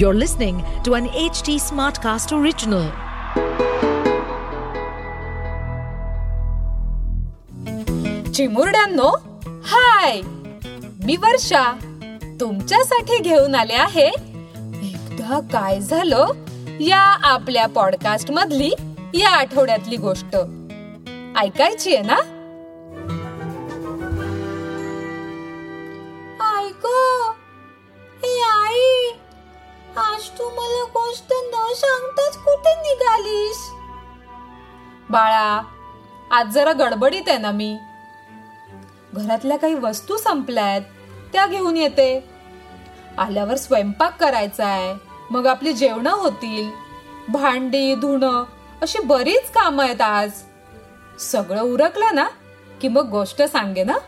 You're listening to an HT Smartcast original. चिमुरड्यांनो हाय! मी वर्षा तुमच्यासाठी घेऊन आले आहे एकदा काय झालं या आपल्या पॉडकास्ट मधली या आठवड्यातली गोष्ट. ऐकायची आहे ना? सांगताच कुठे निघालीस? बाळा आज जरा गडबडीत आहे ना मी. घरातल्या काही वस्तू संपल्यात त्या घेऊन येते. आल्यावर स्वयंपाक करायचा आहे मग आपली जेवण होतील. भांडी धुणं अशी बरीच कामं आहेत आज. सगळं उरकलं ना की मग गोष्ट सांगे ना?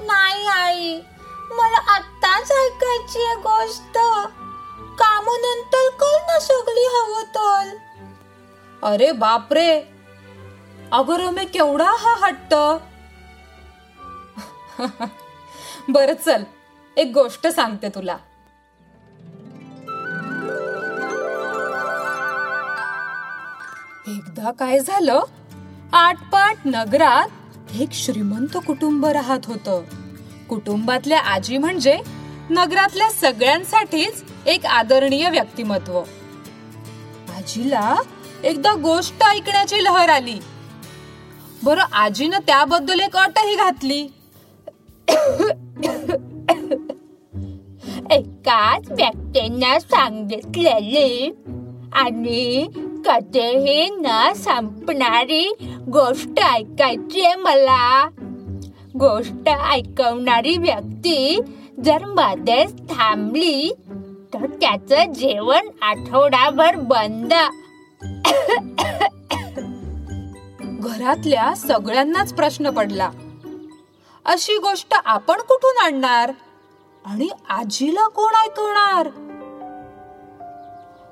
नाही आई. मला आत्ताच ऐकायची आहे गोष्ट. कामानंतर कर ना सगळी हवं तर. अरे बापरे. अगं रमे केवढा हा हट्ट. बर चल एक गोष्ट सांगते तुला. एकदा काय झालं? आटपाट नगरात एक श्रीमंत कुटुंब राहत होत. कुटुंबातल्या आजी म्हणजे नगरातल्या सगळ्यांसाठीच एक आदरणीय व्यक्तिमत्व. आजीला एकदा गोष्ट ऐकण्याची लहर आली. बरं आजीनं त्याबद्दल एक अटही घातली. एकाच व्यक्तींना सांगितलेली आणि कधीही न संपणारी गोष्ट ऐकायची आहे मला. गोष्ट ऐकवणारी व्यक्ती जर मध्येच थांबली तर त्याचं जेवण आठवडाभर बंद. घरातल्या सगळ्यांनाच प्रश्न पडला. अशी गोष्ट आपण कुठून आणणार? आणि आजीला कोण ऐकवणार?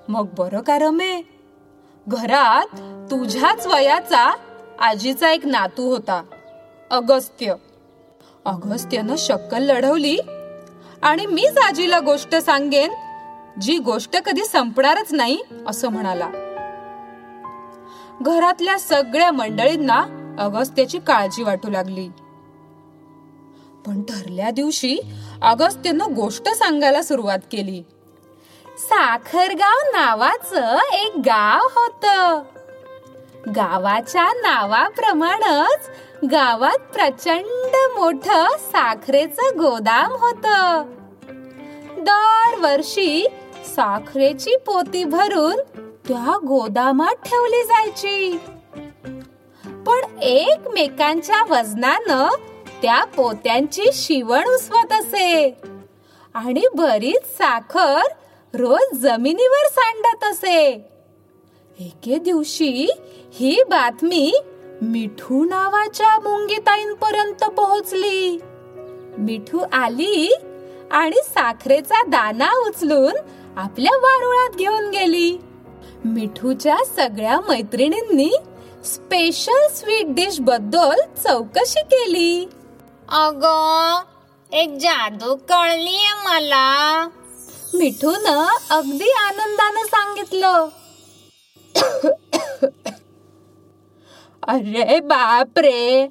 मग बरं का रमे? घरात तुझ्याच वयाचा आजीचा एक नातू होता अगस्त्य. अगस्त्यनं शक्कल लढवली आणि मीच आजीला गोष्ट सांगेन जी गोष्ट कधी संपणारच नाही असं म्हणाला. घरातल्या सगळ्या मंडळींना अगस्त्याची काळजी वाटू लागली. पण ठरल्या दिवशी अगस्त्यनं गोष्ट सांगायला सुरुवात केली. साखरगाव नावाचं एक गाव होतं. गावाच्या नावाप्रमाणेच गावात प्रचंड मोठ साखरेचं गोदाम होत. दरवर्षी साखरेची पोती भरून त्या गोदामात ठेवली जायची. पण एकमेकांच्या वजनानं त्या पोत्यांची शिवण उसवत असे. आणि बरीच साखर रोज जमिनीवर सांडत असे. एके दिवशी ही बातमी मिठू नावाच्या मुंगीताईंपर्यंत पोहोचली. मिठू आली आणि साखरेचा दाना उचलून आपल्या वारुळात घेऊन गेली. मिठूच्या सगळ्या मैत्रिणींनी स्पेशल स्वीट डिशबद्दल चौकशी केली. अग एक जादू कळलीये मला. मिठून अगदी आनंदानं सांगितलं. अरे बाप रे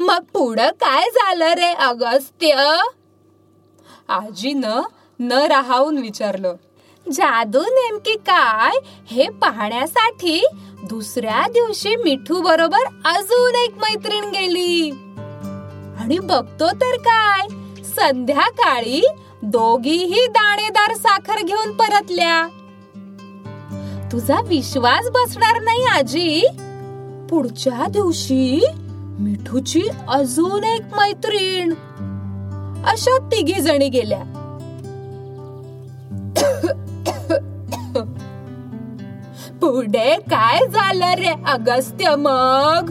मग पुढं काय झालं रे अगस्त्य? आजीनं न राहावून विचारलं जादू नेमकी काय? हे पाहण्यासाठी दुसऱ्या दिवशी मिठू बरोबर अजून एक मैत्रीण गेली. आणि बघतो तर काय? संध्याकाळी दोघीही दाणेदार साखर घेऊन परतल्या. तुझा विश्वास बसणार नाही आजी. पुढच्या दिवशी मिठूची अजून एक मैत्रीण. अशा तिघी जणी गेल्या. पुढे काय झालं रे अगस्त्य मग?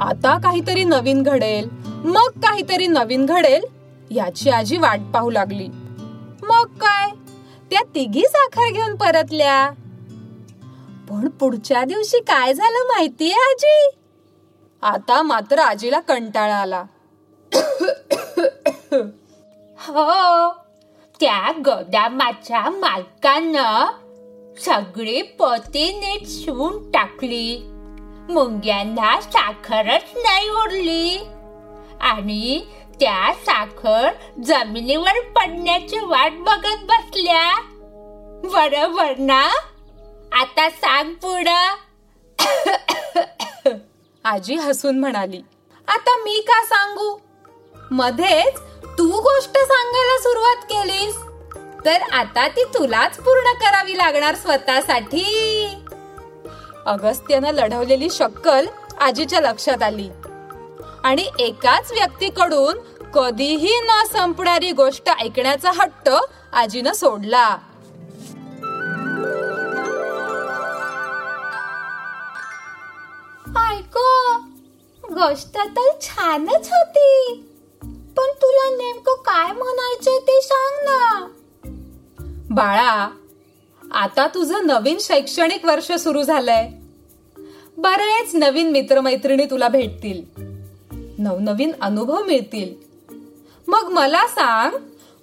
आता काहीतरी नवीन घडेल. मग काहीतरी नवीन घडेल याची आजी वाट पाहू लागली. मग काय? त्या तिघी साखर घेऊन परतल्या. पण पुढच्या दिवशी काय झालं माहितीये आजी? आता मात्र आजीला कंटाळा आला. हो त्या गोदामाच्या मालकानं सगळी पोती नीट शिवून टाकली. मुंग्यांना साखरच नाही उरली. आणि त्या साखर जमिनीवर पडण्याची वाट बघत बसल्या. बरोबर ना? आता सांग पुढं. आजी हसून म्हणाली आता मी का सांगू? मध्येच तू गोष्ट सांगायला सुरुवात केलीस. तर आता ती तुलाच पूर्ण करावी लागणार स्वतःसाठी. अगस्त्यानं लढवलेली शक्कल आजीच्या लक्षात आली. आणि एकाच व्यक्तीकडून कधीही न संपणारी गोष्ट ऐकण्याचा हट्ट आजीनं सोडला. गोष्ट तर छानच होती. पण तुला नेमकं काय म्हणायचे ते सांग ना. बाळा आता तुझं नवीन शैक्षणिक वर्ष सुरू झालंय. बरेच नवीन मित्रमैत्रिणी तुला भेटतील. नवनवीन अनुभव मिळतील. मग मला सांग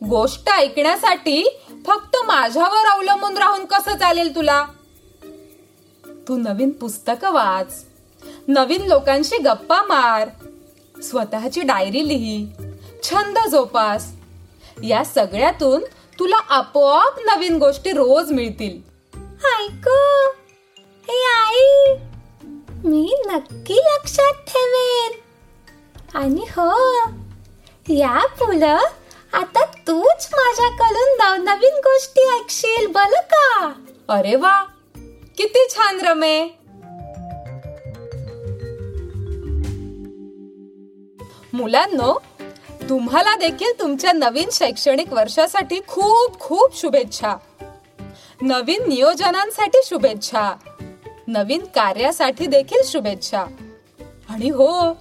गोष्ट ऐकण्यासाठी फक्त माझ्यावर अवलंबून राहून कसं चालेल तुला? तू नवीन पुस्तकं वाच. नवीन लोकांशी गप्पा मार. स्वतःची डायरी लिही. छंद जोपास. या सगळ्यातून तुला आपोआप नवीन गोष्टी रोज मिळतील. ऐको. हे आई मी नक्की लक्षात ठेवेन. आणि हो या पुढं आता तूच माझ्याकडून नवनवीन गोष्टी ऐकशील बल का? अरे वा किती छान रमे. मुलांनो तुम्हाला देखील तुमच्या नवीन शैक्षणिक वर्षासाठी खूप खूप शुभेच्छा. नवीन नियोजनांसाठी शुभेच्छा. नवीन कार्यासाठी देखील शुभेच्छा. आणि हो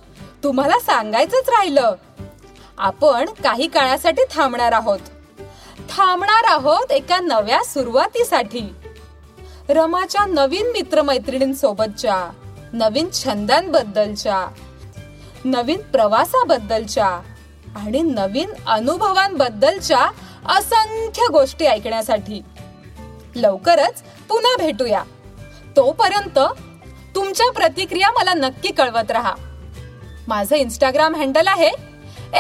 तुम्हाला सांगायचंच राहिलं आपण काही काळासाठी थांबणार आहोत. थांबणार आहोत एका नव्या सुरुवातीसाठी. रमाच्या नवीन मित्रमैत्रिणींसोबतच्या नवीन छंदांबद्दलच्या. नवीन प्रवासाबद्दलच्या आणि नवीन अनुभवांबद्दलच्या असंख्य गोष्टी ऐकण्यासाठी लवकरच पुन्हा भेटूया. तोपर्यंत तुमच्या प्रतिक्रिया मला नक्की कळवत राहा. माझं इंस्टाग्राम हँडल आहे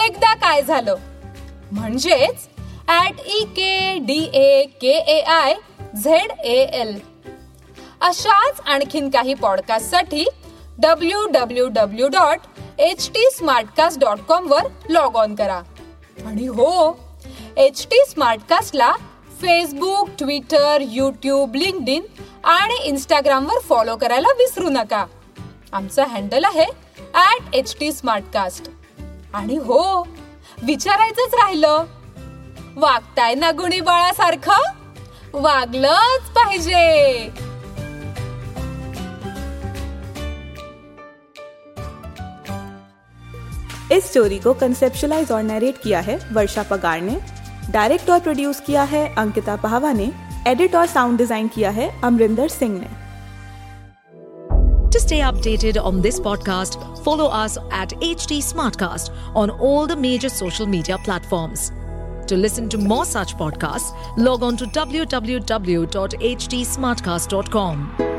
एकदा काय झालं. म्हणजेच at E K D A K A I Z A L अशाच आणखीन काही पॉडकास्टसाठी W W W dot H T smartcast dot com वर लॉग ऑन करा. आणि हो एच टी स्मार्टकास्टला फेसबुक ट्विटर युट्यूब लिंक्डइन आणि इंस्टाग्रामवर फॉलो करायला विसरू नका. आमचं हँडल आहे ऍट एच टी स्मार्टकास्ट आणि हो विचारायचंच राहिलं. वागताय ना गुणी बाळासारखं? वागलंच पाहिजे. इस स्टोरी को कंसेप्शुलाइज और नरेट किया है वर्षा पगार ने डायरेक्ट और प्रोड्यूस किया है अंकिता पहावा ने एडिट और साउंड डिज़ाइन किया है अमरिंदर सिंह ने to stay updated on this podcast follow us at H T smart cast on all the major social media platform To listen to more such podcasts, log on to www.htsmartcast.com. smartcast.com.